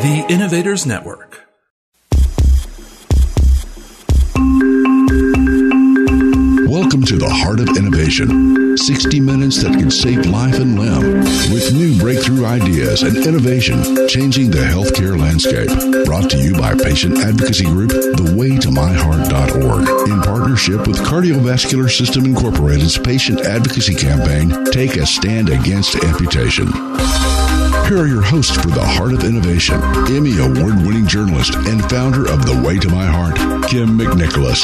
The Innovators Network. Welcome to the Heart of Innovation 60 minutes that can save life and limb with new breakthrough ideas and innovation changing the healthcare landscape. Brought to you by patient advocacy group thewaytomyheart.org in partnership with Cardiovascular System Incorporated's patient advocacy campaign Take a Stand Against Amputation. Here are your hosts for the Heart of Innovation, Emmy Award winning journalist and founder of The Way to My Heart, Kim McNicholas,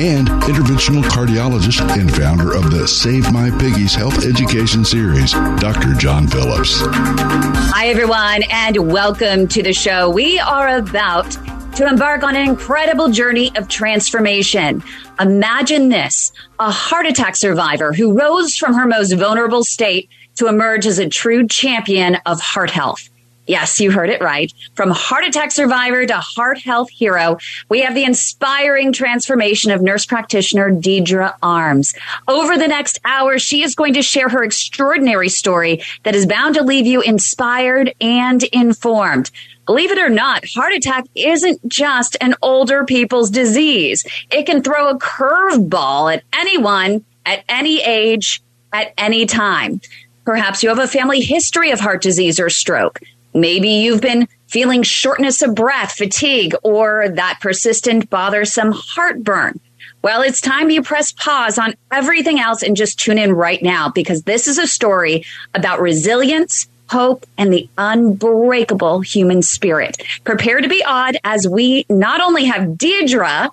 and interventional cardiologist and founder of the Save My Piggies Health Education Series, Dr. John Phillips. Hi, everyone, and welcome to the show. We are about to embark on an incredible journey of transformation. Imagine this a heart attack survivor who rose from her most vulnerable state to emerge as a true champion of heart health. Yes, you heard it right. From heart attack survivor to heart health hero, we have the inspiring transformation of nurse practitioner Deidre Arms. Over the next hour, she is going to share her extraordinary story that is bound to leave you inspired and informed. Believe it or not, heart attack isn't just an older people's disease. It can throw a curveball at anyone at any age at any time. Perhaps you have a family history of heart disease or stroke. Maybe you've been feeling shortness of breath, fatigue, or that persistent, bothersome heartburn. Well, it's time you press pause on everything else and just tune in right now because this is a story about resilience, hope, and the unbreakable human spirit. Prepare to be awed as we not only have Deidre,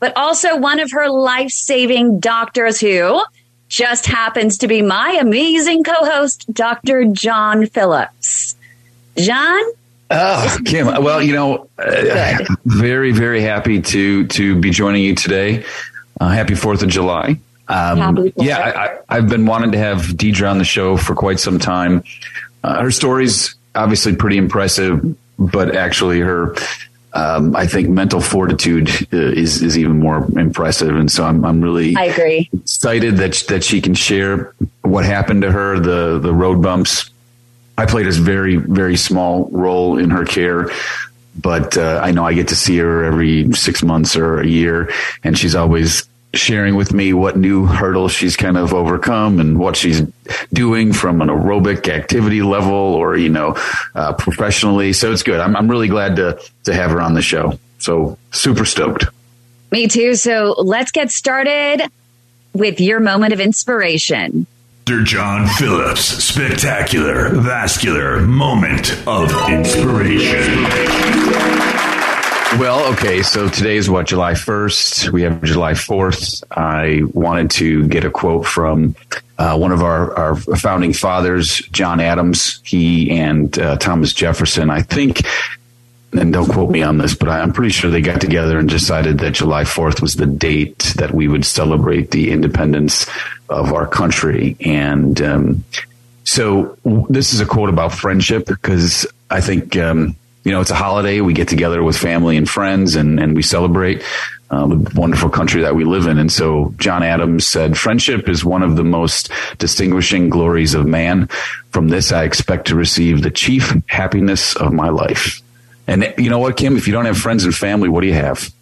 but also one of her life saving doctors who just happens to be my amazing co host, Dr. John Phillips. John? Oh, Kim. Well, you know, uh, very, very happy to to be joining you today. Uh, happy Fourth of July. Um, yeah, I, have been wanting to have Deidre on the show for quite some time. Uh, her story's obviously pretty impressive, but actually her, um, I think, mental fortitude uh, is is even more impressive. And so I'm I'm really I agree excited that that she can share what happened to her, the the road bumps. I played a very very small role in her care, but uh, I know I get to see her every six months or a year, and she's always sharing with me what new hurdles she's kind of overcome and what she's doing from an aerobic activity level or you know uh, professionally. So it's good. I'm I'm really glad to to have her on the show. So super stoked. Me too. So let's get started with your moment of inspiration. Dr. John Phillips, spectacular, vascular moment of inspiration. Well, okay, so today is what, July 1st? We have July 4th. I wanted to get a quote from uh, one of our, our founding fathers, John Adams. He and uh, Thomas Jefferson, I think, and don't quote me on this, but I'm pretty sure they got together and decided that July 4th was the date that we would celebrate the independence of our country. And um, so this is a quote about friendship because I think, um, you know, it's a holiday. We get together with family and friends and, and we celebrate uh, the wonderful country that we live in. And so John Adams said, friendship is one of the most distinguishing glories of man. From this, I expect to receive the chief happiness of my life. And you know what, Kim? If you don't have friends and family, what do you have?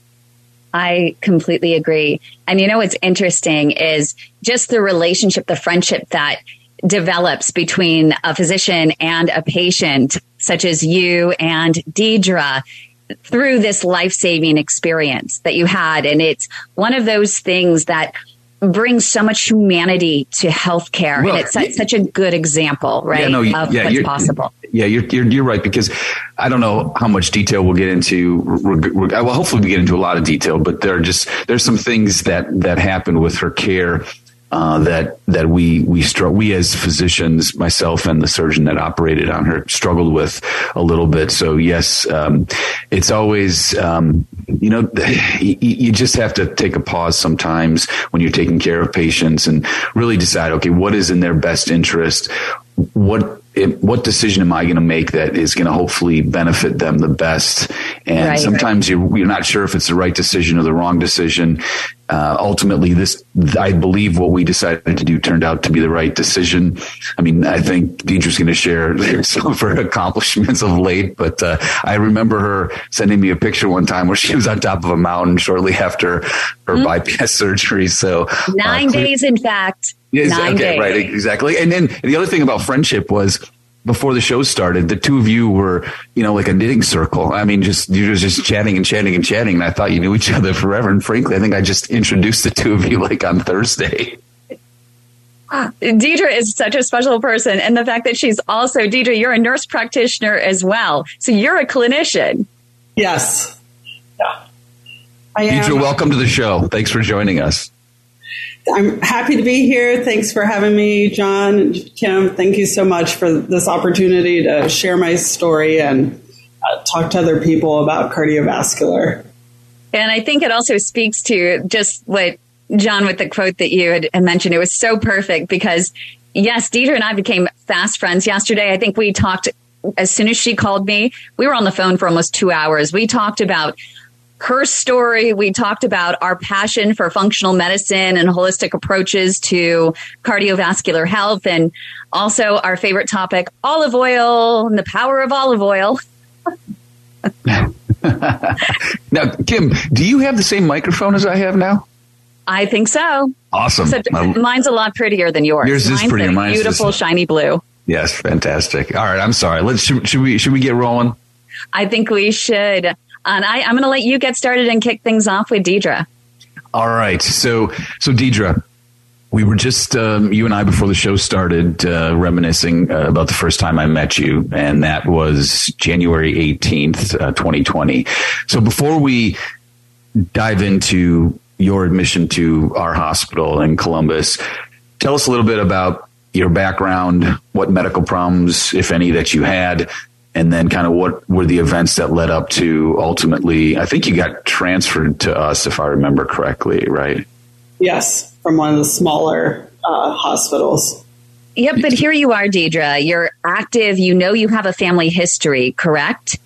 I completely agree. And you know what's interesting is just the relationship, the friendship that develops between a physician and a patient, such as you and Deidre through this life saving experience that you had. And it's one of those things that brings so much humanity to healthcare. Well, and it's such, such a good example, right? Yeah, no, of yeah, what's possible. Yeah, you're, you're, you're, right because I don't know how much detail we'll get into. Well, hopefully we get into a lot of detail, but there are just, there's some things that, that happened with her care uh, that that we we str- we as physicians, myself and the surgeon that operated on her, struggled with a little bit. So yes, um, it's always um, you know you, you just have to take a pause sometimes when you're taking care of patients and really decide, okay, what is in their best interest, what it, what decision am I going to make that is going to hopefully benefit them the best? And right, sometimes right. You're, you're not sure if it's the right decision or the wrong decision. Uh, ultimately, this, I believe what we decided to do turned out to be the right decision. I mean, I think Deidre's going to share some of her accomplishments of late, but uh, I remember her sending me a picture one time where she was on top of a mountain shortly after her mm-hmm. bypass surgery. So uh, nine uh, days, in fact. Yes, Nine okay, days. right, exactly. And then the other thing about friendship was before the show started, the two of you were, you know, like a knitting circle. I mean, just you were just chatting and chatting and chatting, and I thought you knew each other forever. And frankly, I think I just introduced the two of you like on Thursday. Deidre is such a special person, and the fact that she's also Deidre, you're a nurse practitioner as well, so you're a clinician. Yes. Yeah. I am. Deidre, welcome to the show. Thanks for joining us. I'm happy to be here. Thanks for having me, John Kim. Thank you so much for this opportunity to share my story and uh, talk to other people about cardiovascular. And I think it also speaks to just what John, with the quote that you had mentioned, it was so perfect because yes, Deidre and I became fast friends yesterday. I think we talked as soon as she called me, we were on the phone for almost two hours. We talked about her story. We talked about our passion for functional medicine and holistic approaches to cardiovascular health and also our favorite topic, olive oil and the power of olive oil. now, Kim, do you have the same microphone as I have now? I think so. Awesome. Except mine's a lot prettier than yours. Yours mine's is prettier. Mine's beautiful, shiny blue. Yes, fantastic. All right, I'm sorry. Let's should, should we should we get rolling? I think we should. And I, I'm going to let you get started and kick things off with Deidre. All right. So, so Deidre, we were just um, you and I before the show started uh, reminiscing uh, about the first time I met you, and that was January eighteenth, uh, twenty twenty. So before we dive into your admission to our hospital in Columbus, tell us a little bit about your background, what medical problems, if any, that you had, and then kind of what were the events that led up to ultimately i think you got transferred to us if i remember correctly right? Yes from one of the smaller uh, hospitals. Yep but here you are deidre. You're active. You know you have a family history correct?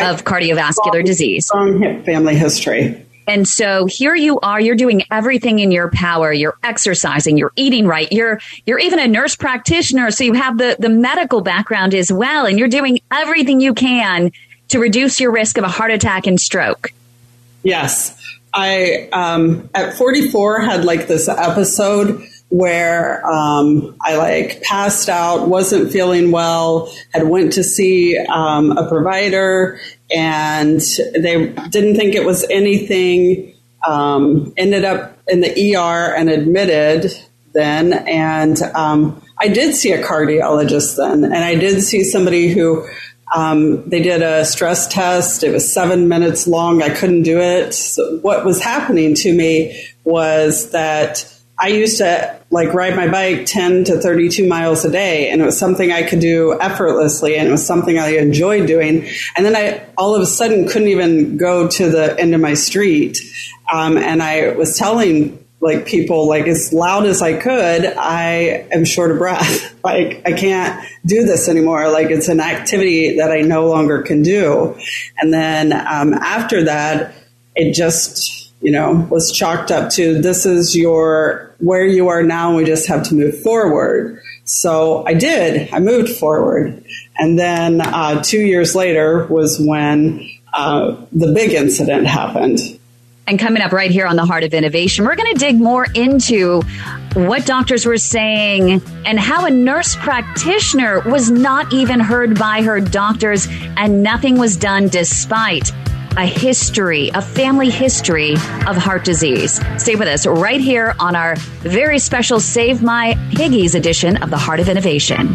Of cardiovascular strong, disease. strong family history and so here you are, you're doing everything in your power. You're exercising, you're eating right. You're, you're even a nurse practitioner. So you have the, the medical background as well. And you're doing everything you can to reduce your risk of a heart attack and stroke. Yes. I, um, at 44 had like this episode where um, I like passed out, wasn't feeling well, had went to see um, a provider, and they didn't think it was anything. Um, ended up in the ER and admitted then, and um, I did see a cardiologist then, and I did see somebody who. Um, they did a stress test. It was seven minutes long. I couldn't do it. So what was happening to me was that I used to like ride my bike 10 to 32 miles a day and it was something I could do effortlessly and it was something I enjoyed doing. And then I all of a sudden couldn't even go to the end of my street. Um, and I was telling like people like as loud as I could, I am short of breath. like I can't do this anymore. Like it's an activity that I no longer can do. And then um, after that, it just you know, was chalked up to this is your where you are now, and we just have to move forward. So I did. I moved forward, and then uh, two years later was when uh, the big incident happened. And coming up right here on the Heart of Innovation, we're going to dig more into what doctors were saying and how a nurse practitioner was not even heard by her doctors and nothing was done despite a history, a family history of heart disease. Stay with us right here on our very special Save My Piggies edition of the Heart of Innovation.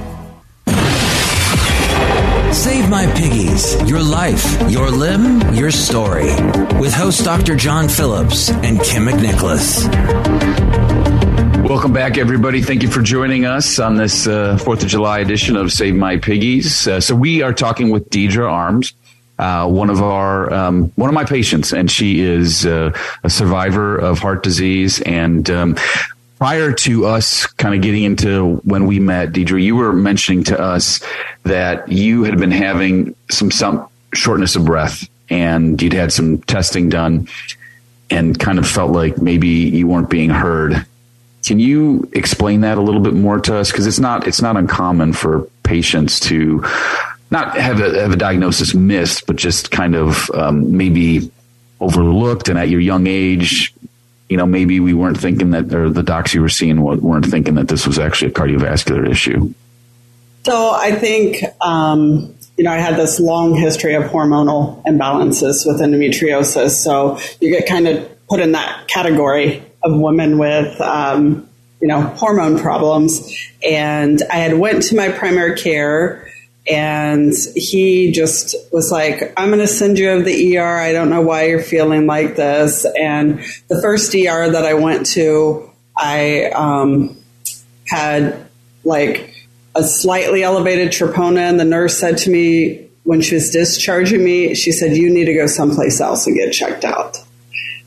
My Piggies Your Life, Your Limb, Your Story. With host Dr. John Phillips and Kim McNicholas. Welcome back, everybody. Thank you for joining us on this uh, Fourth of July edition of Save My Piggies. Uh, so we are talking with Deidre Arms, uh, one of our um, one of my patients, and she is uh, a survivor of heart disease. And um, prior to us kind of getting into when we met, Deidre, you were mentioning to us that you had been having some some shortness of breath, and you'd had some testing done, and kind of felt like maybe you weren't being heard can you explain that a little bit more to us? Because it's not it's not uncommon for patients to not have a, have a diagnosis missed, but just kind of um, maybe overlooked. And at your young age, you know, maybe we weren't thinking that, or the docs you were seeing weren't thinking that this was actually a cardiovascular issue. So I think, um, you know, I had this long history of hormonal imbalances with endometriosis. So you get kind of put in that category of women with um, you know hormone problems, and I had went to my primary care. And he just was like, I'm going to send you over the ER. I don't know why you're feeling like this. And the first ER that I went to, I um, had like a slightly elevated troponin. And the nurse said to me when she was discharging me, she said, You need to go someplace else and get checked out.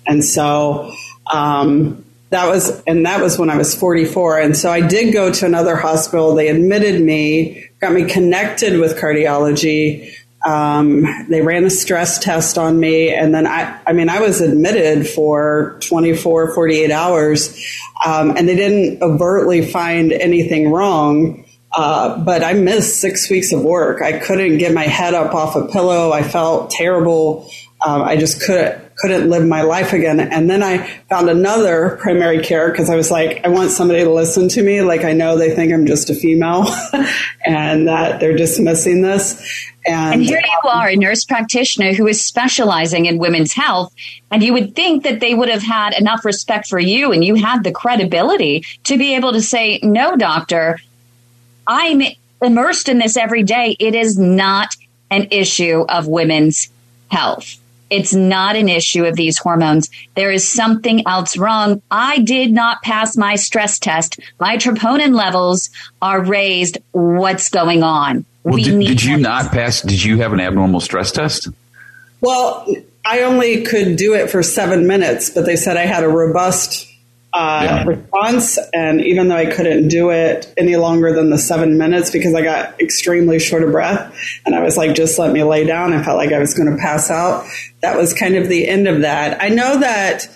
And so um, that was, and that was when I was 44. And so I did go to another hospital. They admitted me, got me connected with cardiology. Um, they ran a stress test on me. And then I, I mean, I was admitted for 24, 48 hours. Um, and they didn't overtly find anything wrong. Uh, but I missed six weeks of work. I couldn't get my head up off a pillow. I felt terrible. Um, I just couldn't couldn't live my life again. And then I found another primary care because I was like, I want somebody to listen to me. Like I know they think I'm just a female and that they're dismissing this. And, and, here you um, are, a nurse practitioner who is specializing in women's health. And you would think that they would have had enough respect for you and you had the credibility to be able to say, no, doctor, I'm immersed in this every day. It is not an issue of women's health. It's not an issue of these hormones. There is something else wrong. I did not pass my stress test. My troponin levels are raised. What's going on? Well, we did, did you not pass? Did you have an abnormal stress test? Well, I only could do it for seven minutes, but they said I had a robust uh, yeah. response. And even though I couldn't do it any longer than the seven minutes because I got extremely short of breath and I was like, just let me lay down. I felt like I was going to pass out. That was kind of the end of that. I know that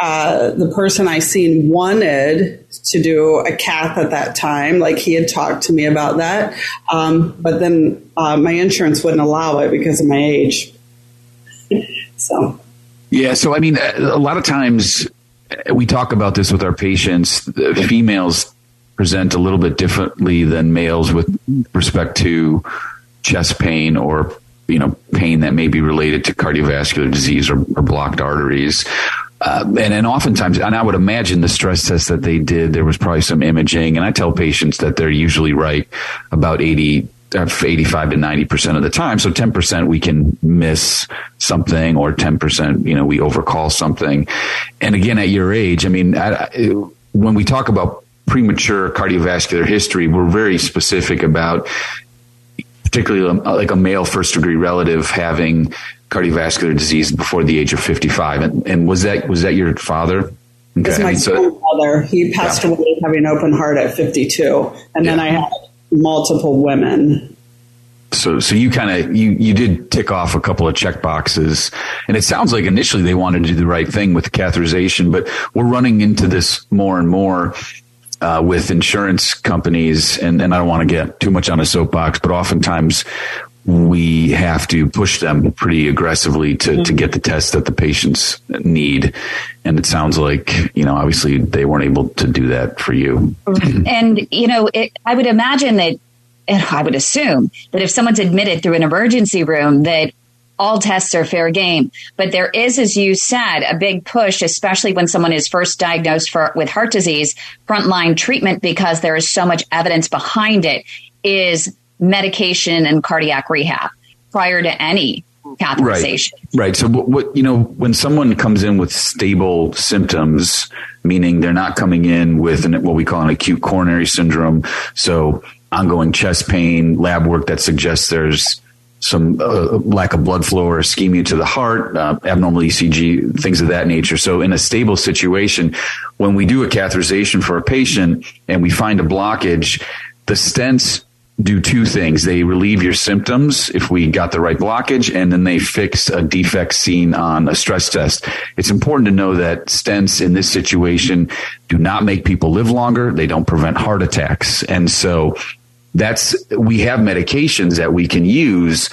uh, the person I seen wanted to do a cath at that time. Like he had talked to me about that. Um, but then uh, my insurance wouldn't allow it because of my age. so. Yeah. So, I mean, a lot of times we talk about this with our patients. Females present a little bit differently than males with respect to chest pain or you know pain that may be related to cardiovascular disease or, or blocked arteries. Uh, and, and oftentimes, and I would imagine the stress test that they did, there was probably some imaging. And I tell patients that they're usually right about 80 Uh, 85 to 90% of the time. So 10% we can miss something or 10%, you know, we overcall something. And again, at your age, I mean, I, when we talk about premature cardiovascular history, we're very specific about particularly um, like a male first degree relative having cardiovascular disease before the age of 55. And, and was that was that your father? Okay. It's my so, grandfather. He passed yeah. away having open heart at 52. And yeah. then I had multiple women. So so you kind of you you did tick off a couple of check boxes. And it sounds like initially they wanted to do the right thing with the catheterization but we're running into this more and more uh, with insurance companies. And, and i don't want to get too much on a soapbox but oftentimes we have to push them pretty aggressively to, mm-hmm. to get the tests that the patients need. And it sounds like, you know, obviously they weren't able to do that for you. And, you know, it, I would imagine that I would assume that if someone's admitted through an emergency room, that all tests are fair game. But there is, as you said, a big push, especially when someone is first diagnosed for, with heart disease, frontline treatment because there is so much evidence behind it is medication and cardiac rehab prior to any catheterization. Right. right. So what, what, you know, when someone comes in with stable symptoms, meaning they're not coming in with an, what we call an acute coronary syndrome. So ongoing chest pain, lab work that suggests there's some uh, lack of blood flow or ischemia to the heart, uh, abnormal ECG, things of that nature. So in a stable situation, when we do a catheterization for a patient and we find a blockage, the stents do two things. They relieve your symptoms if we got the right blockage, and then they fix a defect seen on a stress test. It's important to know that stents in this situation do not make people live longer. They don't prevent heart attacks. And so that's, we have medications that we can use,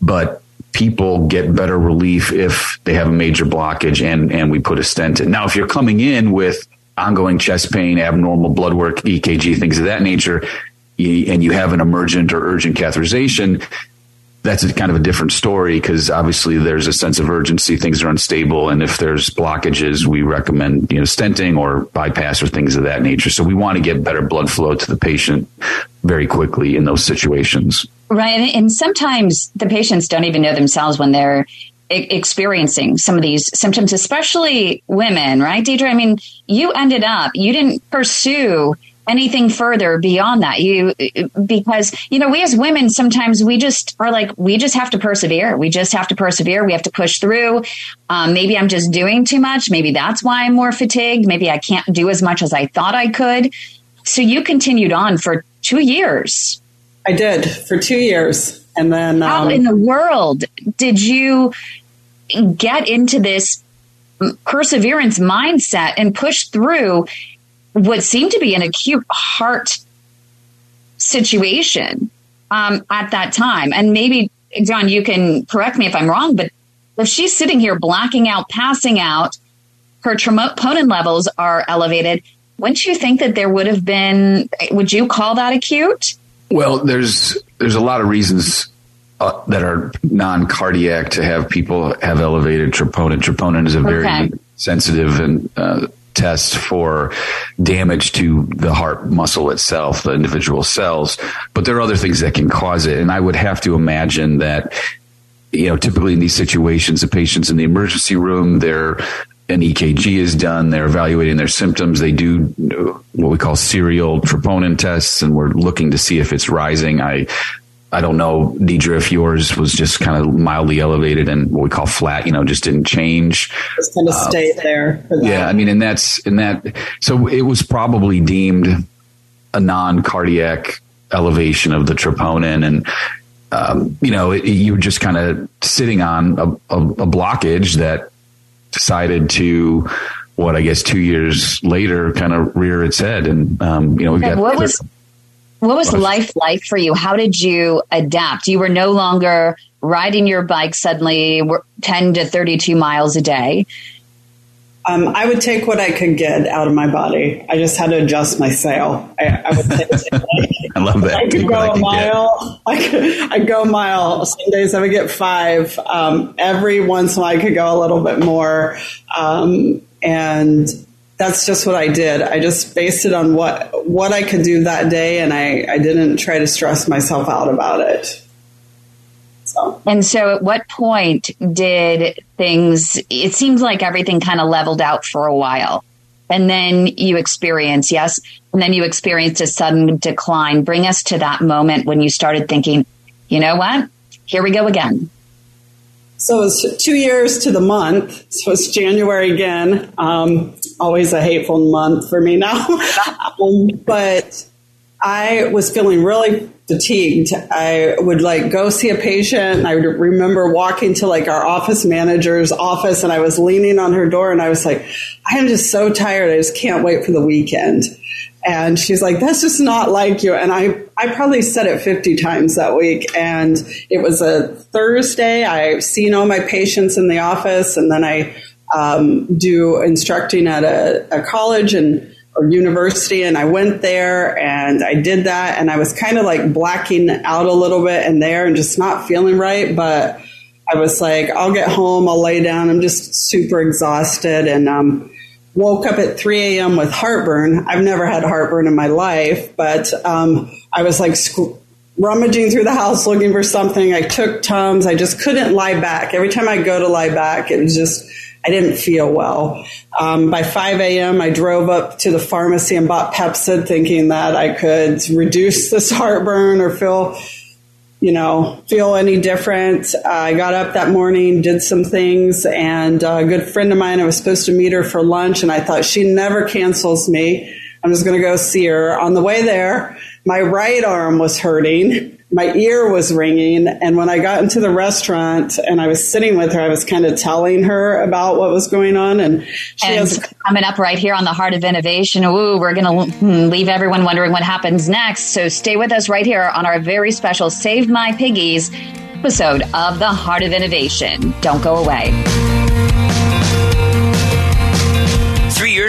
but people get better relief if they have a major blockage and, and we put a stent in. Now, if you're coming in with ongoing chest pain, abnormal blood work, EKG, things of that nature, and you have an emergent or urgent catheterization, that's kind of a different story because obviously there's a sense of urgency. Things are unstable. And if there's blockages, we recommend, you know, stenting or bypass or things of that nature. So we want to get better blood flow to the patient very quickly in those situations. Right. And sometimes the patients don't even know themselves when they're experiencing some of these symptoms, especially women, right, Deidre? I mean, you ended up, you didn't pursue anything further beyond that. You because you know we as women sometimes we just are like we just have to persevere. We just have to persevere. We have to push through. Um, maybe i'm just doing too much. Maybe that's why i'm more fatigued. Maybe i can't do as much as i thought i could. So you continued on for two years. I did for two years. And then um, how in the world did you get into this perseverance mindset and push through what seemed to be an acute heart situation um, at that time. And maybe, John, you can correct me if I'm wrong, but if she's sitting here blacking out, passing out, her troponin levels are elevated, wouldn't you think that there would have been, would you call that acute? Well, there's there's a lot of reasons uh, that are non-cardiac to have people have elevated troponin. Troponin is a very okay. sensitive and uh, test for damage to the heart muscle itself, the individual cells. But there are other things that can cause it. And I would have to imagine that, you know, typically in these situations, the patient's in the emergency room, they're an EKG is done. They're evaluating their symptoms. They do uh, what we call serial troponin tests, and we're looking to see if it's rising. I I don't know, Deidre, if yours was just kind of mildly elevated and what we call flat, you know, just didn't change. Just kind of uh, stay there. Yeah, I mean, and that's in that. So it was probably deemed a non-cardiac elevation of the troponin, and um, you know, it, you were just kind of sitting on a, a, a blockage that decided to what I guess two years later kind of rear its head, and um, you know, we got. What was what was life like for you? How did you adapt? You were no longer riding your bike suddenly 10 to 32 miles a day. Um, I would take what I could get out of my body. I just had to adjust my sail. I, I would take I love that. I could go a mile. I could, I'd go a mile. Some days I would get five. Um, every once in a while I could go a little bit more. Um, and that's just what I did. I just based it on what what I could do that day, and I, I didn't try to stress myself out about it. So. And so, at what point did things? It seems like everything kind of leveled out for a while, and then you experience yes, and then you experienced a sudden decline. Bring us to that moment when you started thinking, you know what? Here we go again. So it was two years to the month. So it's January again. Um, always a hateful month for me now. um, but I was feeling really fatigued. I would like go see a patient. I would remember walking to like our office manager's office and I was leaning on her door and I was like, I am just so tired. I just can't wait for the weekend. And she's like, that's just not like you. And I, I probably said it 50 times that week. And it was a Thursday. I've seen all my patients in the office and then I um, do instructing at a, a college and or university and I went there and I did that and I was kind of like blacking out a little bit in there and just not feeling right. But I was like, I'll get home, I'll lay down. I'm just super exhausted and um, woke up at 3 a.m. with heartburn. I've never had heartburn in my life, but um, I was like sc- rummaging through the house looking for something. I took Tums. I just couldn't lie back. Every time I go to lie back, it was just, I didn't feel well. Um, by 5 a.m., I drove up to the pharmacy and bought Pepcid thinking that I could reduce this heartburn or feel you know, feel any different. Uh, I got up that morning, did some things, and a good friend of mine, I was supposed to meet her for lunch, and I thought she never cancels me. I'm just going to go see her. On the way there, my right arm was hurting my ear was ringing. And when I got into the restaurant and I was sitting with her, I was kind of telling her about what was going on. And she and has coming up right here on the Heart of Innovation. Ooh, we're going to hmm, leave everyone wondering what happens next. So stay with us right here on our very special Save My Piggies episode of the Heart of Innovation. Don't go away.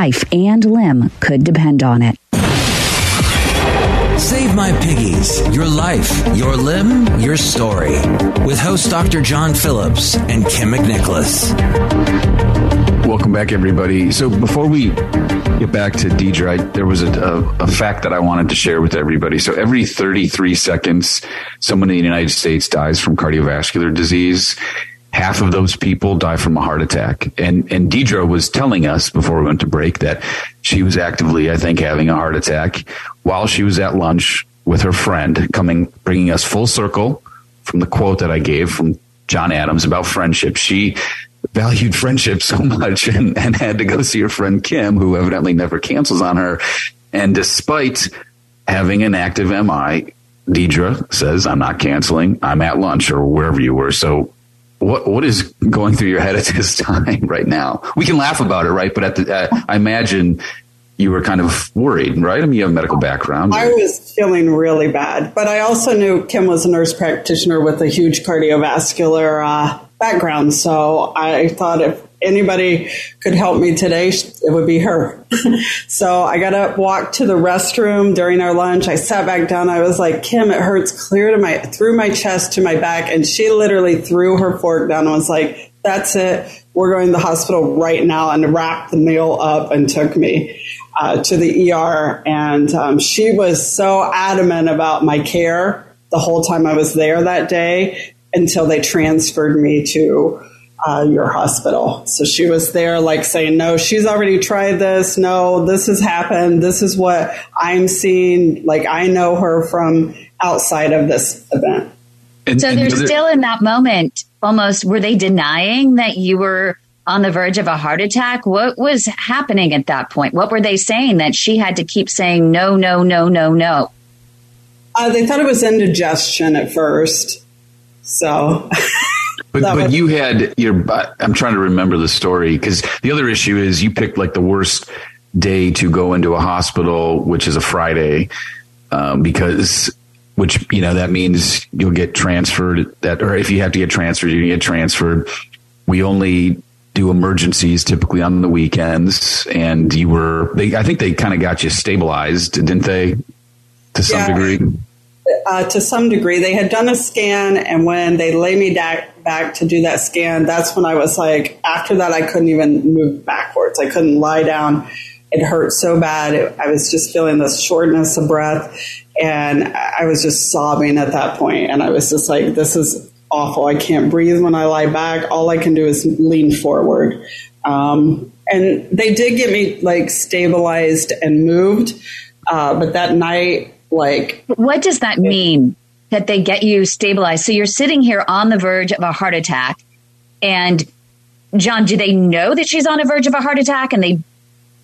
life and limb could depend on it. Save My Piggies, your life, your limb, your story. With host Dr. John Phillips and Kim McNicholas. Welcome back, everybody. So before we get back to Deidre, I, there was a, a, a, fact that I wanted to share with everybody. So every 33 seconds, someone in the United States dies from cardiovascular disease. Half of those people die from a heart attack. And, and Deidre was telling us before we went to break that she was actively, I think, having a heart attack while she was at lunch with her friend coming, bringing us full circle from the quote that I gave from John Adams about friendship. She valued friendship so much and, and had to go see her friend Kim, who evidently never cancels on her. And despite having an active MI, Deidre says, I'm not canceling. I'm at lunch or wherever you were. So what what is going through your head at this time right now? We can laugh about it, right? But at the, uh, I imagine you were kind of worried, right? I mean, you have a medical background. I was feeling really bad, but I also knew Kim was a nurse practitioner with a huge cardiovascular uh, background. So I thought if anybody could help me today, it would be her. so I got up, walked to the restroom during our lunch. I sat back down. I was like, Kim, it hurts clear to my, through my chest to my back. And she literally threw her fork down and was like, that's it. We're going to the hospital right now and wrapped the meal up and took me uh, to the ER. And um, she was so adamant about my care the whole time I was there that day until they transferred me to uh, your hospital. So she was there, like saying, No, she's already tried this. No, this has happened. This is what I'm seeing. Like, I know her from outside of this event. And, so and they're still in that moment, almost, were they denying that you were on the verge of a heart attack? What was happening at that point? What were they saying that she had to keep saying, No, no, no, no, no? Uh, they thought it was indigestion at first. So. But but you had your. I'm trying to remember the story because the other issue is you picked like the worst day to go into a hospital, which is a Friday, um, because which you know that means you'll get transferred. That or if you have to get transferred, you get transferred. We only do emergencies typically on the weekends, and you were. They I think they kind of got you stabilized, didn't they? To some yeah. degree uh, to some degree. They had done a scan, and when they lay me back, back to do that scan, that's when I was like, after that, I couldn't even move backwards. I couldn't lie down. It hurt so bad. It, I was just feeling this shortness of breath, and I was just sobbing at that point. And I was just like, this is awful. I can't breathe when I lie back. All I can do is lean forward. Um, and they did get me like stabilized and moved. Uh, but that night, like, what does that mean that they get you stabilized? So you're sitting here on the verge of a heart attack, and John, do they know that she's on the verge of a heart attack? And they,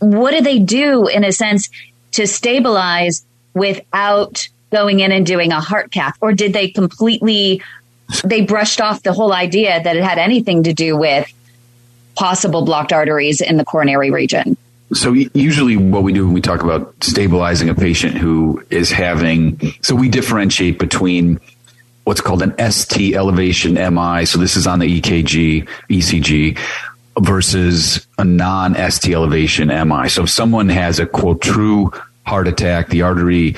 what do they do in a sense to stabilize without going in and doing a heart cath? Or did they completely, they brushed off the whole idea that it had anything to do with possible blocked arteries in the coronary region? So usually what we do when we talk about stabilizing a patient who is having, so we differentiate between what's called an ST elevation MI. So this is on the EKG, ECG versus a non ST elevation MI. So if someone has a quote true heart attack, the artery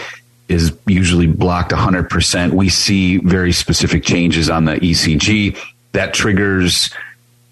is usually blocked 100%. We see very specific changes on the ECG that triggers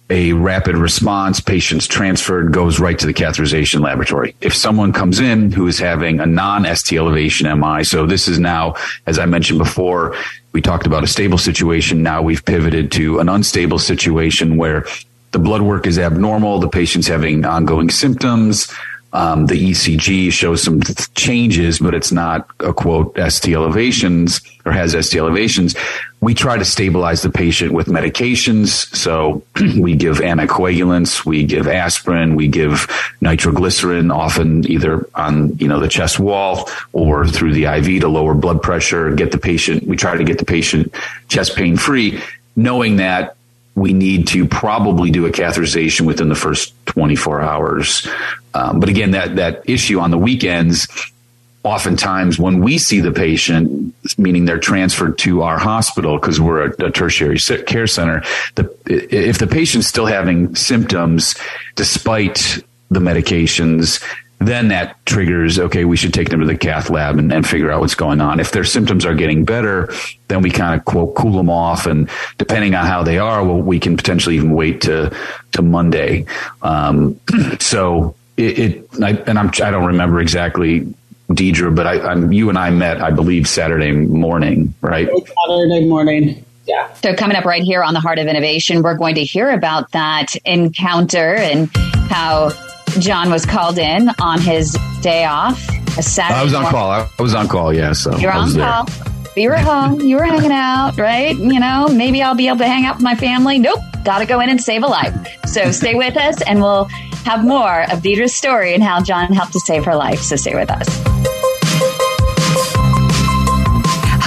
a rapid response, patient's transferred, goes right to the catheterization laboratory. If someone comes in who is having a non-ST elevation MI, so this is now, as I mentioned before, we talked about a stable situation. Now we've pivoted to an unstable situation where the blood work is abnormal, the patient's having ongoing symptoms, um, the ECG shows some changes, but it's not a quote ST elevations or has ST elevations. We try to stabilize the patient with medications. So we give anticoagulants, we give aspirin, we give nitroglycerin, often either on you know the chest wall or through the IV to lower blood pressure. Get the patient. We try to get the patient chest pain free, knowing that we need to probably do a catheterization within the first 24 hours. Um, but again, that, that issue on the weekends, oftentimes when we see the patient, meaning they're transferred to our hospital because we're a, a, tertiary care center, the, if the patient's still having symptoms despite the medications, then that triggers, okay, we should take them to the cath lab and, and figure out what's going on. If their symptoms are getting better, then we kind of quote cool them off. And depending on how they are, well, we can potentially even wait to, to Monday. Um, so it, it I, and I'm, I don't remember exactly Deidre, but I, I'm, you and I met, I believe, Saturday morning, right? Saturday morning. Yeah. So coming up right here on the Heart of Innovation, we're going to hear about that encounter and how John was called in on his day off. A Saturday. I was on morning. call. I was on call. Yeah. So you're on call. There. You were home. You were hanging out, right? You know, maybe I'll be able to hang out with my family. Nope. Got to go in and save a life. So stay with us, and we'll have more of Deidre's story and how John helped to save her life. So stay with us.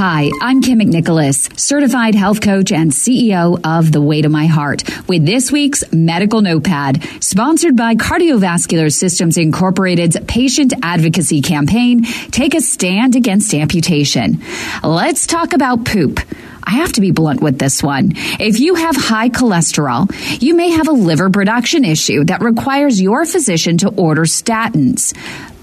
Hi, I'm Kim McNicholas, certified health coach and CEO of The Way to My Heart, with this week's Medical Notepad, sponsored by Cardiovascular Systems Incorporated's patient advocacy campaign, Take a Stand Against Amputation. Let's talk about poop. I have to be blunt with this one. If you have high cholesterol, you may have a liver production issue that requires your physician to order statins.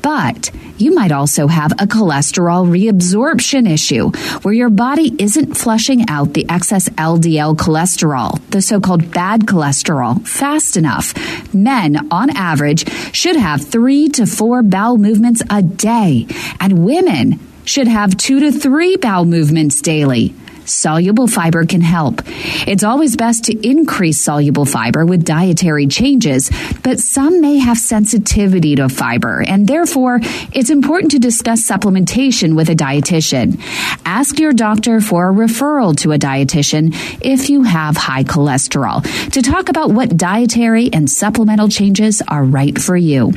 But you might also have a cholesterol reabsorption issue where your body isn't flushing out the excess LDL cholesterol, the so called bad cholesterol, fast enough. Men, on average, should have three to four bowel movements a day, and women should have two to three bowel movements daily. Soluble fiber can help. It's always best to increase soluble fiber with dietary changes, but some may have sensitivity to fiber, and therefore it's important to discuss supplementation with a dietitian. Ask your doctor for a referral to a dietitian if you have high cholesterol to talk about what dietary and supplemental changes are right for you.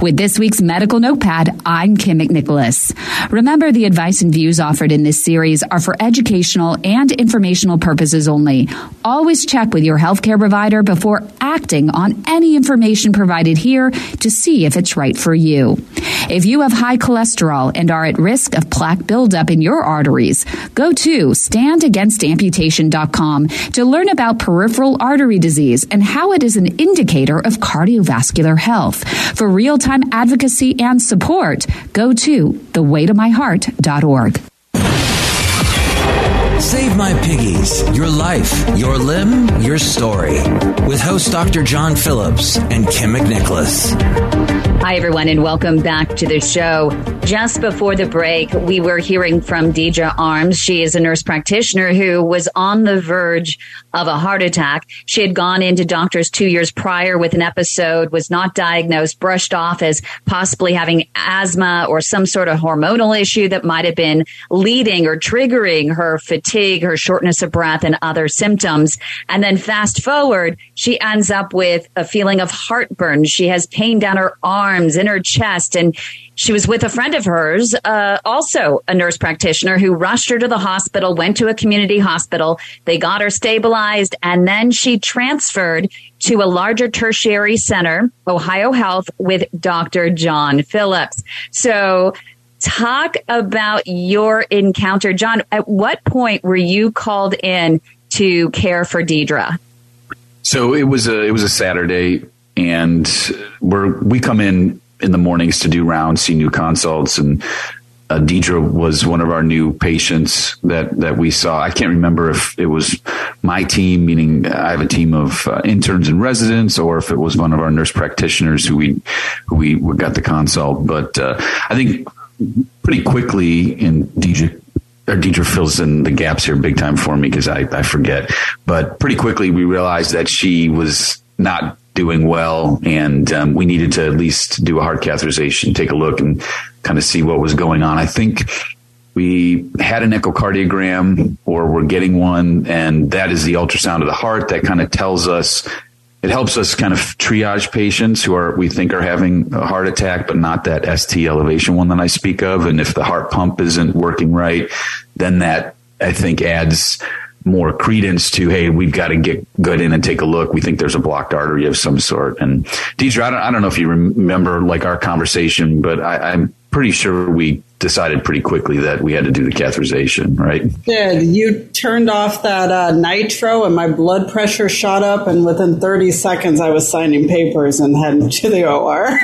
With this week's medical notepad, I'm Kim McNicholas. Remember, the advice and views offered in this series are for educational and informational purposes only. Always check with your healthcare provider before acting on any information provided here to see if it's right for you. If you have high cholesterol and are at risk of plaque buildup in your arteries, go to standagainstamputation.com to learn about peripheral artery disease and how it is an indicator of cardiovascular health. For real time advocacy and support, go to thewaytomyheart.org. Save My Piggies Your Life, Your Limb, Your Story. With host Dr. John Phillips and Kim McNicholas. Hi, everyone, and welcome back to the show. Just before the break, we were hearing from Deidre Arms. She is a nurse practitioner who was on the verge of a heart attack. She had gone into doctors two years prior with an episode, was not diagnosed, brushed off as possibly having asthma or some sort of hormonal issue that might have been leading or triggering her fatigue, her shortness of breath, and other symptoms. And then fast forward, she ends up with a feeling of heartburn. She has pain down her arms, in her chest. And she was with a friend of hers, uh, also a nurse practitioner, who rushed her to the hospital, went to a community hospital. They got her stabilized, and then she transferred to a larger tertiary center, Ohio Health, with Dr. John Phillips. So, talk about your encounter. John, at what point were you called in to care for Deidre? So it was a it was a Saturday and we're we come in in the mornings to do rounds, see new consults, and uh, Deidre was one of our new patients that that we saw. I can't remember if it was my team, meaning I have a team of uh, interns and residents, or if it was one of our nurse practitioners who we who we, got the consult. But uh, I think pretty quickly Deidre. Or Deidre fills in the gaps here big time for me because I, I forget. But pretty quickly we realized that she was not doing well, and um, we needed to at least do a heart catheterization, take a look, and kind of see what was going on. I think we had an echocardiogram, or we're getting one, and that is the ultrasound of the heart that kind of tells us. It helps us kind of triage patients who are we think are having a heart attack, but not that ST elevation one that I speak of. And if the heart pump isn't working right, then that I think adds more credence to, hey, we've got to get good in and take a look. We think there's a blocked artery of some sort. And Deidre, I don't, I don't know if you remember like our conversation, but I, I'm pretty sure we decided pretty quickly that we had to do the catheterization, right? Did you turned off that uh, nitro and my blood pressure shot up, and within 30 seconds I was signing papers and heading to the OR.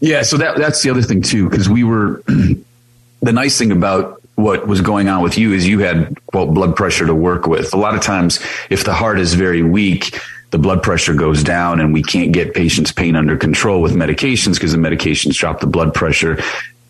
Yeah, so that that's the other thing too, because we were the nice thing about what was going on with you is you had quote blood pressure to work with. A lot of times, if the heart is very weak, the blood pressure goes down and we can't get patients' pain under control with medications because the medications drop the blood pressure.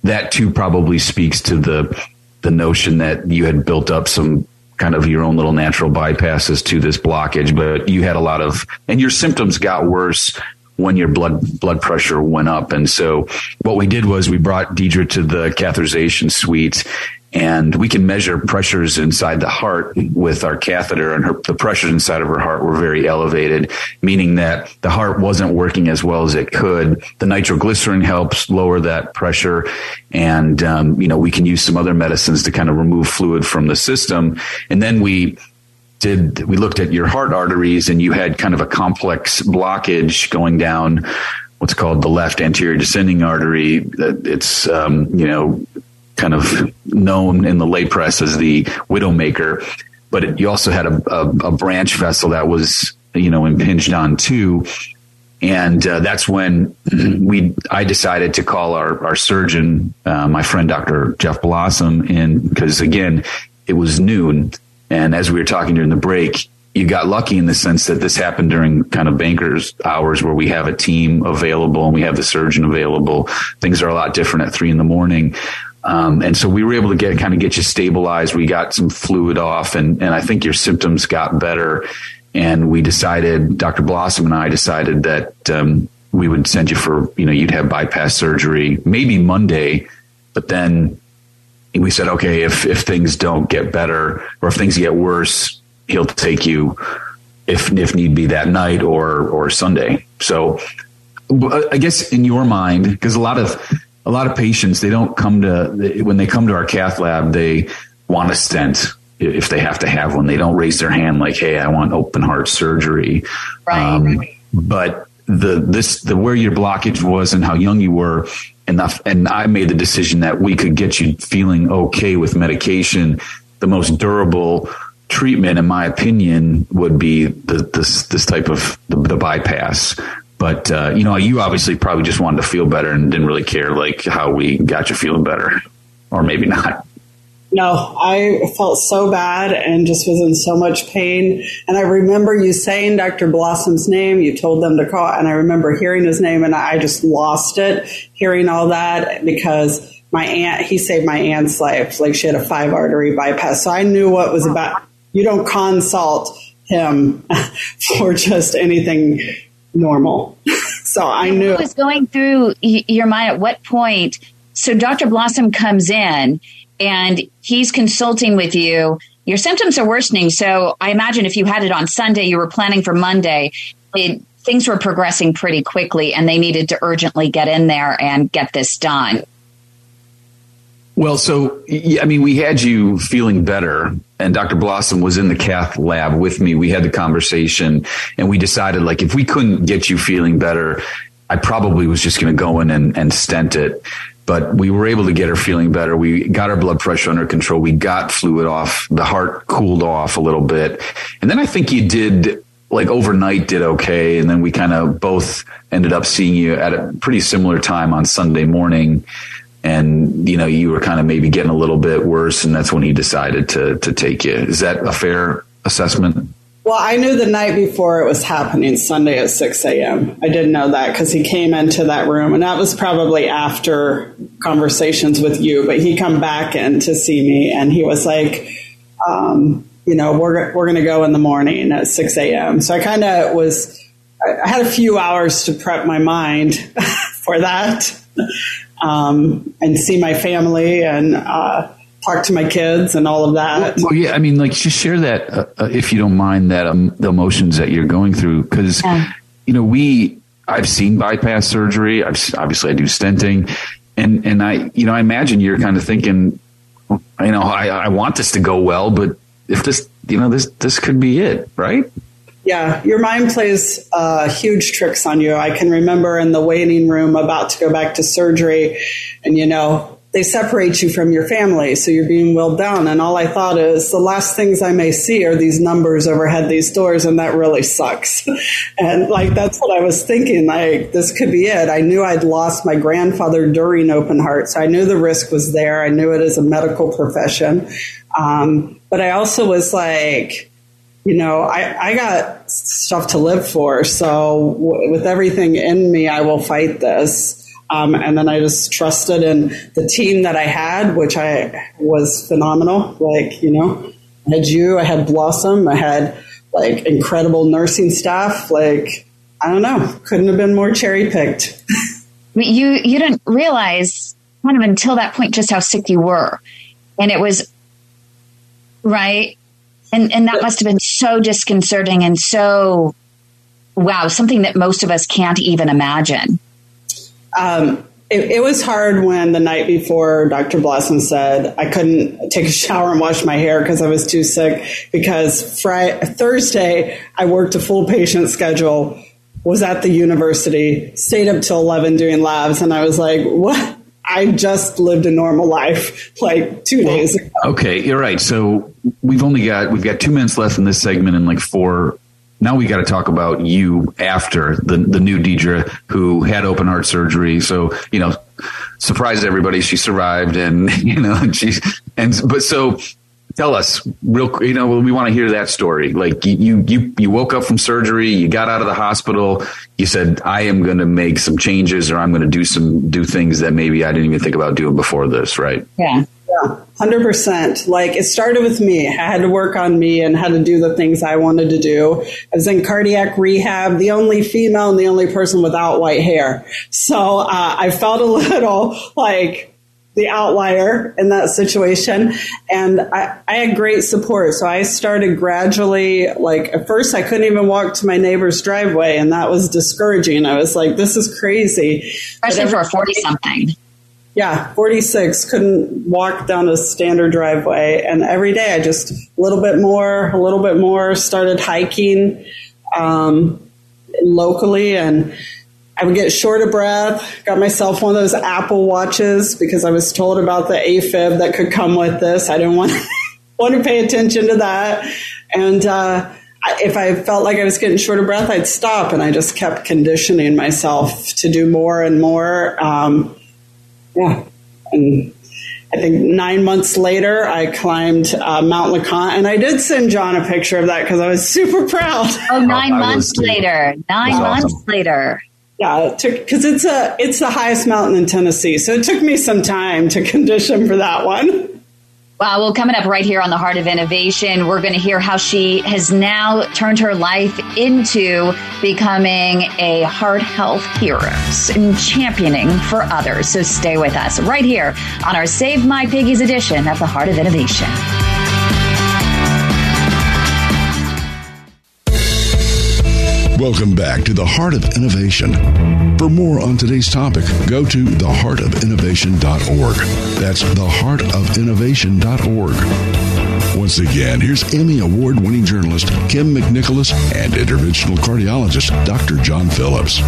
That too probably speaks to the the notion that you had built up some kind of your own little natural bypasses to this blockage, but you had a lot of and your symptoms got worse when your blood blood pressure went up. And so what we did was we brought Deidre to the catheterization suite and we can measure pressures inside the heart with our catheter and her, the pressures inside of her heart were very elevated meaning that the heart wasn't working as well as it could. The nitroglycerin helps lower that pressure. And um, you know we can use some other medicines to kind of remove fluid from the system. And then we did we looked at your heart arteries and you had kind of a complex blockage going down what's called the left anterior descending artery. It's um, you know kind of known in the lay press as the widowmaker, but it, you also had a, a, a, branch vessel that was, you know, impinged on too. And uh, that's when we, I decided to call our, our surgeon, uh, my friend, Dr. Jeff Blossom in, because again, it was noon. And as we were talking during the break, you got lucky in the sense that this happened during kind of bankers hours where we have a team available and we have the surgeon available. Things are a lot different at three in the morning. Um, and so we were able to get kind of get you stabilized. We got some fluid off, and and I think your symptoms got better. And we decided, Dr. Blossom and I decided that um, we would send you for you know you'd have bypass surgery maybe Monday, but then we said okay if if things don't get better or if things get worse, he'll take you if if need be that night or or Sunday. So I guess in your mind, because a lot of a lot of patients they don't come to when they come to our cath lab they want a stent if they have to have one. They don't raise their hand like hey i want open heart surgery. Right. Um, but the this the where your blockage was and how young you were enough and i made the decision that we could get you feeling okay with medication. The most durable treatment in my opinion would be the, this this type of the, the bypass but uh, you know, you obviously probably just wanted to feel better and didn't really care like how we got you feeling better, or maybe not. No, I felt so bad and just was in so much pain. And I remember you saying Dr. Blossom's name. You told them to call, and I remember hearing his name, and I just lost it hearing all that because my aunt he saved my aunt's life. Like she had a five artery bypass, so I knew what was about. You don't consult him for just anything normal. so I knew. What was going through your mind at what point? So Dr. Blossom comes in and he's consulting with you. Your symptoms are worsening. So I imagine if you had it on Sunday, you were planning for Monday. It, things were progressing pretty quickly and they needed to urgently get in there and get this done. Well, so I mean, we had you feeling better, and Dr. Blossom was in the cath lab with me. We had the conversation, and we decided like if we couldn't get you feeling better, I probably was just going to go in and, and stent it. But we were able to get her feeling better. We got her blood pressure under control. We got fluid off. The heart cooled off a little bit, and then I think you did like overnight did okay, and then we kind of both ended up seeing you at a pretty similar time on Sunday morning and you know you were kind of maybe getting a little bit worse and that's when he decided to to take you. Is that a fair assessment? Well i knew the night before it was happening sunday at 6 a.m i didn't know that because he came into that room and that was probably after conversations with you but he come back in to see me and he was like um, you know we're, we're going to go in the morning at 6 a.m so i kind of was i had a few hours to prep my mind for that um, and see my family and uh, talk to my kids and all of that. Well, well yeah, I mean, like just share that uh, uh, if you don't mind that um, the emotions that you're going through because yeah. you know we I've seen bypass surgery. I've obviously I do stenting, and and I you know I imagine you're kind of thinking, you know, I, I want this to go well, but if this you know this this could be it, right? Yeah, your mind plays uh, huge tricks on you. I can remember in the waiting room about to go back to surgery, and you know, they separate you from your family, so you're being willed down. And all I thought is the last things I may see are these numbers overhead these doors, and that really sucks. and like that's what I was thinking. Like this could be it. I knew I'd lost my grandfather during open heart, so I knew the risk was there. I knew it as a medical profession, um, but I also was like you know, I, I got stuff to live for. So w- with everything in me, I will fight this. Um, and then I just trusted in the team that I had, which I was phenomenal. Like, you know, I had you, I had Blossom, I had like incredible nursing staff. Like, I don't know, couldn't have been more cherry picked. you, you didn't realize kind of until that point just how sick you were. And it was, right? And and that must have been so disconcerting and so wow, something that most of us can't even imagine. Um, it, it, was hard when the night before Dr. Blossom said I couldn't take a shower and wash my hair because I was too sick. Because Friday, Thursday, I worked a full patient schedule, was at the university, stayed up till 11 doing labs, and I was like, what? I just lived a normal life like two days ago. Okay, you're right. So we've only got we've got two minutes left in this segment and like four. Now we got to talk about you after the the new Deidre who had open heart surgery. So you know, surprised everybody. She survived, and you know, she's and but so tell us real you know we want to hear that story like you you you woke up from surgery you got out of the hospital you said i am going to make some changes or i'm going to do some do things that maybe i didn't even think about doing before this right yeah yeah 100% like it started with me i had to work on me and had to do the things i wanted to do i was in cardiac rehab the only female and the only person without white hair so uh, i felt a little like the outlier in that situation. And I, I, had great support. So I started gradually, like at first I couldn't even walk to my neighbor's driveway and that was discouraging. I was like, this is crazy. Especially for a 40 something. Yeah, 46, couldn't walk down a standard driveway. And every day I just a little bit more, a little bit more, started hiking um, locally and I would get short of breath. Got myself one of those Apple watches because I was told about the AFib that could come with this. I didn't want want to pay attention to that. And uh, if I felt like I was getting short of breath, I'd stop, and I just kept conditioning myself to do more and more. Um, yeah, and I think nine months later, I climbed uh, Mount LeConte, and I did send John a picture of that because I was super proud. Oh, nine months later. Nine months awesome. later. Yeah, it took because it's a it's the highest mountain in Tennessee, so it took me some time to condition for that one. Well, well, coming up right here on the Heart of Innovation, we're going to hear how she has now turned her life into becoming a heart health hero and championing for others. So stay with us right here on our Save My Piggies edition of the Heart of Innovation. Welcome back to the Heart of Innovation. For more on today's topic, go to theheartofinnovation.org. That's theheartofinnovation.org. Once again, here's Emmy Award winning journalist Kim McNicholas and interventional cardiologist Dr. John Phillips.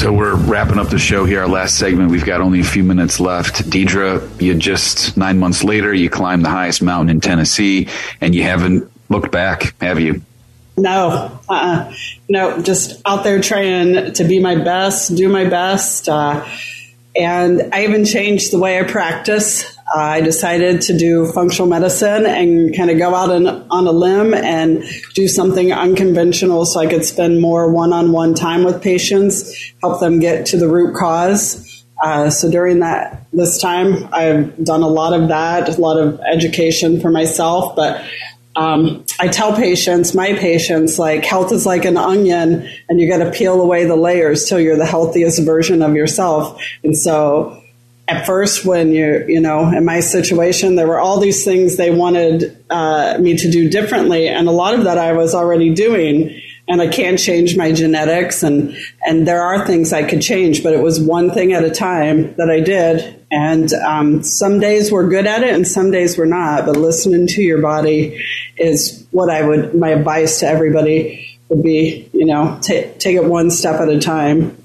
So we're wrapping up the show here. Our last segment. We've got only a few minutes left. Deidre, you just nine months later, you climbed the highest mountain in Tennessee, and you haven't looked back, have you? No, uh-uh. no, just out there trying to be my best, do my best. Uh, and I even changed the way I practice. Uh, I decided to do functional medicine and kind of go out on, on a limb and do something unconventional so I could spend more one on one time with patients, help them get to the root cause. Uh, so during that this time, I've done a lot of that, a lot of education for myself, but um, I tell patients, my patients, like health is like an onion, and you got to peel away the layers till you're the healthiest version of yourself. And so, at first, when you you know, in my situation, there were all these things they wanted uh, me to do differently, and a lot of that I was already doing. And I can't change my genetics, and and there are things I could change, but it was one thing at a time that I did, and um, some days we're good at it and some days we're not. But listening to your body is what I would, my advice to everybody would be, you know, t- take it one step at a time.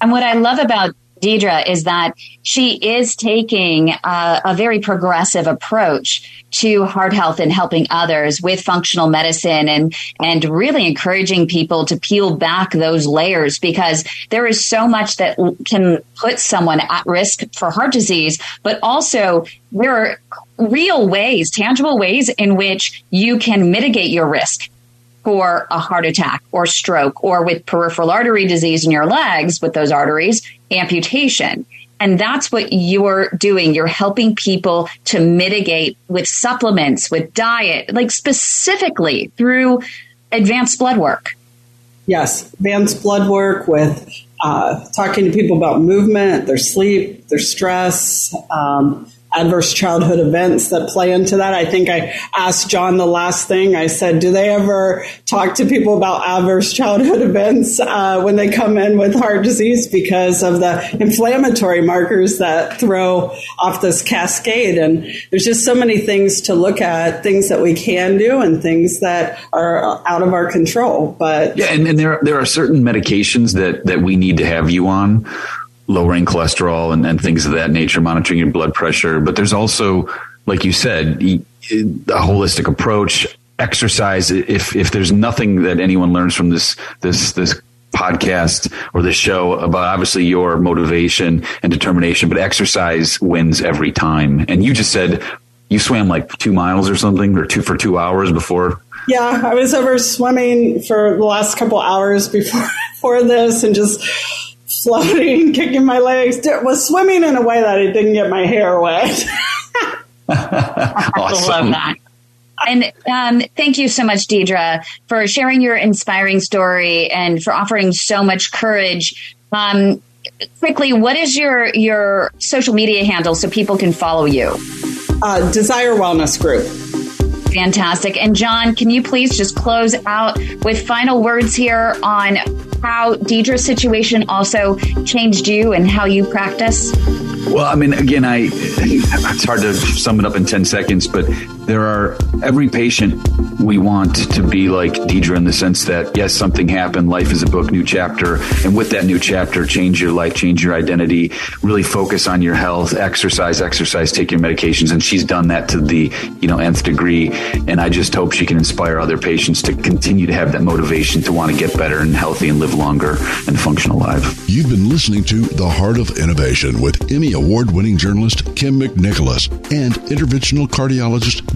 And what I love about Deidre is that she is taking a, a, very progressive approach to heart health and helping others with functional medicine and and really encouraging people to peel back those layers because there is so much that can put someone at risk for heart disease but also there are real ways tangible ways in which you can mitigate your risk for a heart attack or stroke or with peripheral artery disease in your legs with those arteries, amputation. And that's what you're doing. You're helping people to mitigate with supplements, with diet, like specifically through advanced blood work. Yes, advanced blood work with uh, talking to people about movement, their sleep, their stress, um, adverse childhood events that play into that. I think I asked John the last thing. I said, do they ever talk to people about adverse childhood events uh, when they come in with heart disease because of the inflammatory markers that throw off this cascade? And there's just so many things to look at, things that we can do and things that are out of our control. But yeah, and, and there there are certain medications that that we need to have you on lowering cholesterol and, and things of that nature, monitoring your blood pressure. But there's also, like you said, a holistic approach, exercise. If if there's nothing that anyone learns from this this this podcast or this show about obviously your motivation and determination, but exercise wins every time. And you just said you swam like two miles or something, or two for two hours before. Yeah, I was over swimming for the last couple hours before before this, and just floating, kicking my legs. Was swimming in a way that it didn't get my hair wet. awesome. And um, thank you so much, Deidre, for sharing your inspiring story and for offering so much courage. Um, quickly, what is your your social media handle so people can follow you? Uh, Desire Wellness Group. Fantastic. And John, can you please just close out with final words here on how Deidre's situation also changed you and how you practice? Well, I mean, again, I it's hard to sum it up in ten seconds, but there are every patient we want to be like Deidre in the sense that yes, something happened, life is a book, new chapter, and with that new chapter, change your life, change your identity, really focus on your health, exercise, exercise, take your medications, and she's done that to the you know nth degree, and I just hope she can inspire other patients to continue to have that motivation to want to get better and healthy and live longer and function alive. You've been listening to The Heart of Innovation with Emmy Award winning journalist Kim McNicholas and interventional cardiologist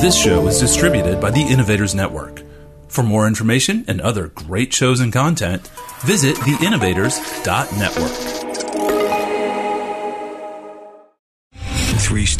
This show is distributed by the Innovators Network. For more information and other great shows and content, visit theinnovators.network.